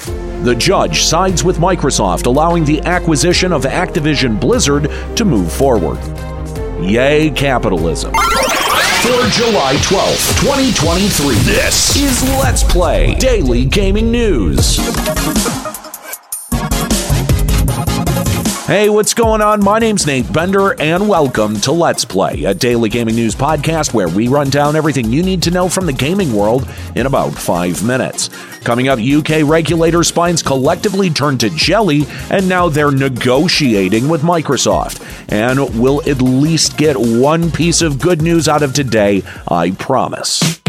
The judge sides with Microsoft, allowing the acquisition of Activision Blizzard to move forward. Yay, capitalism. For July 12th, 2023, this is Let's Play Daily Gaming News. Hey, what's going on? My name's Nate Bender, and welcome to Let's Play, a daily gaming news podcast where we run down everything you need to know from the gaming world in about five minutes. Coming up, UK regulator spines collectively turned to jelly, and now they're negotiating with Microsoft. And we'll at least get one piece of good news out of today, I promise.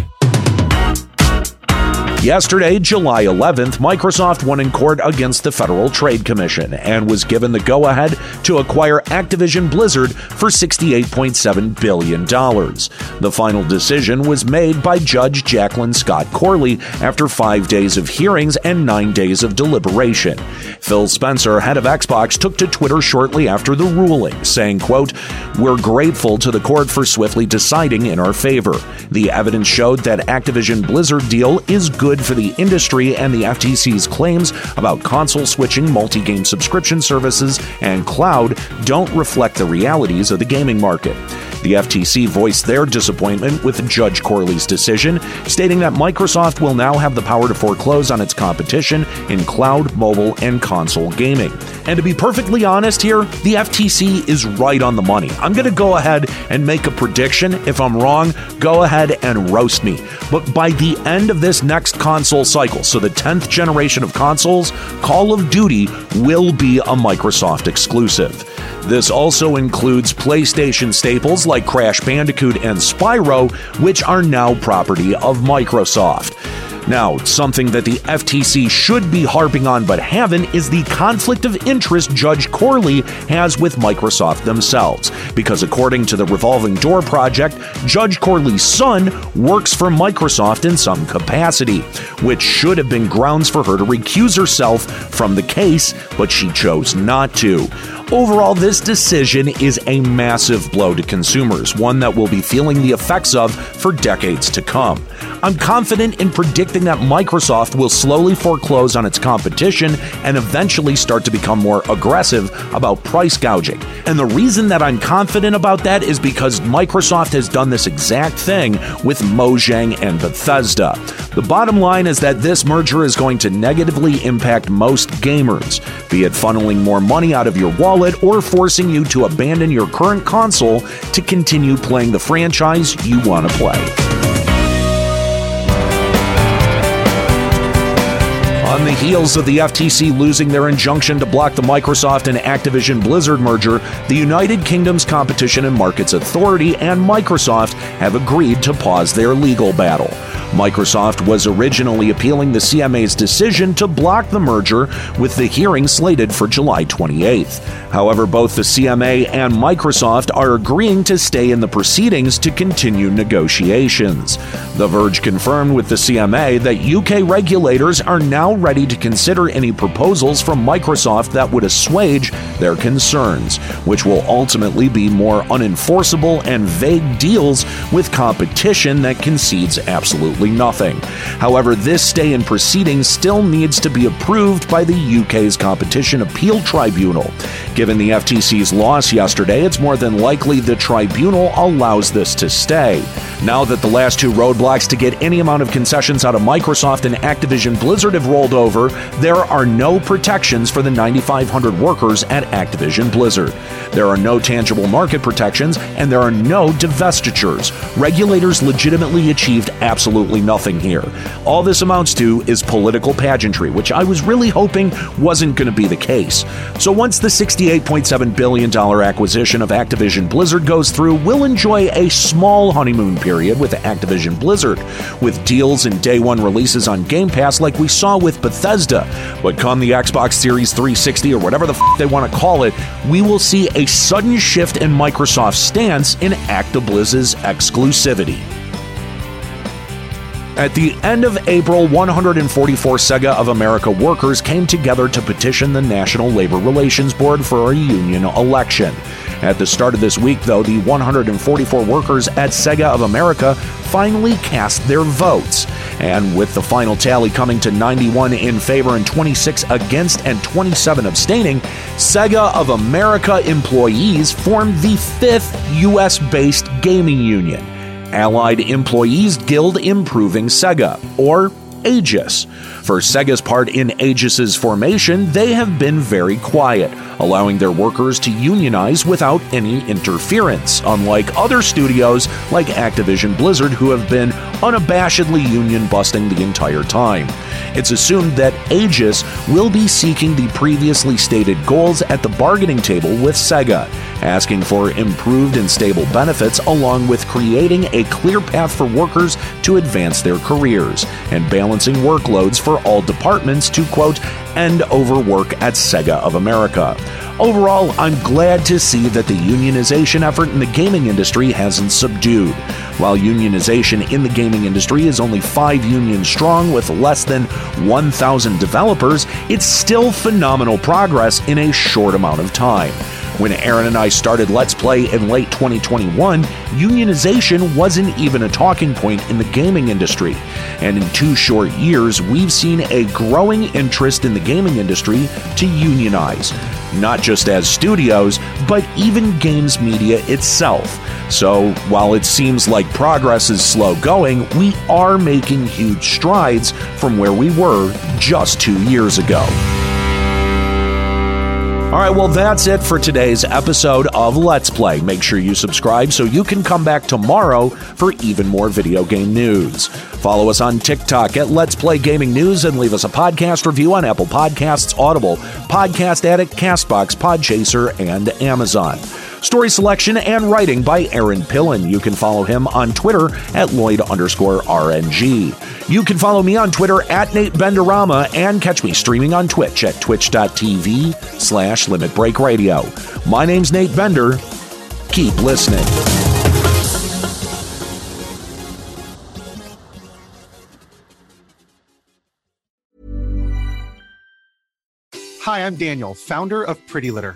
Yesterday, July 11th, Microsoft won in court against the Federal Trade Commission and was given the go ahead to acquire Activision Blizzard for $68.7 billion. The final decision was made by Judge Jacqueline Scott Corley after five days of hearings and nine days of deliberation. Phil Spencer, head of Xbox, took to Twitter shortly after the ruling, saying, quote, We're grateful to the court for swiftly deciding in our favor. The evidence showed that Activision Blizzard deal is good for the industry, and the FTC's claims about console switching, multi game subscription services, and cloud don't reflect the realities of the gaming market. The FTC voiced their disappointment with Judge Corley's decision, stating that Microsoft will now have the power to foreclose on its competition in cloud, mobile, and console gaming. And to be perfectly honest here, the FTC is right on the money. I'm going to go ahead and make a prediction. If I'm wrong, go ahead and roast me. But by the end of this next console cycle, so the 10th generation of consoles, Call of Duty will be a Microsoft exclusive. This also includes PlayStation staples like Crash Bandicoot and Spyro, which are now property of Microsoft. Now, something that the FTC should be harping on but haven't is the conflict of interest Judge Corley has with Microsoft themselves. Because according to the Revolving Door Project, Judge Corley's son works for Microsoft in some capacity, which should have been grounds for her to recuse herself from the case, but she chose not to. Overall, this decision is a massive blow to consumers, one that we'll be feeling the effects of for decades to come. I'm confident in predicting that Microsoft will slowly foreclose on its competition and eventually start to become more aggressive about price gouging. And the reason that I'm confident about that is because Microsoft has done this exact thing with Mojang and Bethesda. The bottom line is that this merger is going to negatively impact most gamers, be it funneling more money out of your wallet or forcing you to abandon your current console to continue playing the franchise you want to play. On the heels of the FTC losing their injunction to block the Microsoft and Activision Blizzard merger, the United Kingdom's Competition and Markets Authority and Microsoft have agreed to pause their legal battle. Microsoft was originally appealing the CMA's decision to block the merger, with the hearing slated for July 28th. However, both the CMA and Microsoft are agreeing to stay in the proceedings to continue negotiations. The Verge confirmed with the CMA that UK regulators are now ready to consider any proposals from Microsoft that would assuage their concerns, which will ultimately be more unenforceable and vague deals with competition that concedes absolutely nothing. However, this stay in proceedings still needs to be approved by the UK's Competition Appeal Tribunal. Given the FTC's loss yesterday, it's more than likely the tribunal allows this to stay. Now that the last two roadblocks to get any amount of concessions out of Microsoft and Activision Blizzard have rolled over, there are no protections for the 9,500 workers at Activision Blizzard. There are no tangible market protections, and there are no divestitures. Regulators legitimately achieved absolutely nothing here. All this amounts to is political pageantry, which I was really hoping wasn't going to be the case. So once the $68.7 billion acquisition of Activision Blizzard goes through, we'll enjoy a small honeymoon period with Activision Blizzard, with deals and day one releases on Game Pass like we saw with Bethesda. But come the Xbox Series 360 or whatever the f- they want to call it, we will see a sudden shift in Microsoft's stance in ActiBlizz's exclusivity. At the end of April, 144 Sega of America workers came together to petition the National Labor Relations Board for a union election. At the start of this week, though, the 144 workers at Sega of America finally cast their votes. And with the final tally coming to 91 in favor and 26 against and 27 abstaining, Sega of America employees formed the fifth U.S. based gaming union. Allied Employees Guild Improving Sega, or Aegis. For Sega's part in Aegis's formation, they have been very quiet, allowing their workers to unionize without any interference, unlike other studios like Activision Blizzard, who have been unabashedly union busting the entire time. It's assumed that Aegis will be seeking the previously stated goals at the bargaining table with Sega, asking for improved and stable benefits along with creating a clear path for workers to advance their careers and balancing workloads for all departments to, quote, end overwork at Sega of America. Overall, I'm glad to see that the unionization effort in the gaming industry hasn't subdued. While unionization in the gaming industry is only five unions strong with less than 1,000 developers, it's still phenomenal progress in a short amount of time. When Aaron and I started Let's Play in late 2021, unionization wasn't even a talking point in the gaming industry. And in two short years, we've seen a growing interest in the gaming industry to unionize, not just as studios, but even games media itself. So while it seems like progress is slow going, we are making huge strides from where we were just two years ago. All right, well, that's it for today's episode of Let's Play. Make sure you subscribe so you can come back tomorrow for even more video game news. Follow us on TikTok at Let's Play Gaming News and leave us a podcast review on Apple Podcasts, Audible, Podcast Addict, Castbox, Podchaser, and Amazon. Story selection and writing by Aaron Pillen. You can follow him on Twitter at Lloyd underscore RNG. You can follow me on Twitter at Nate Benderama and catch me streaming on Twitch at twitch.tv slash Limit Break Radio. My name's Nate Bender. Keep listening. Hi, I'm Daniel, founder of Pretty Litter.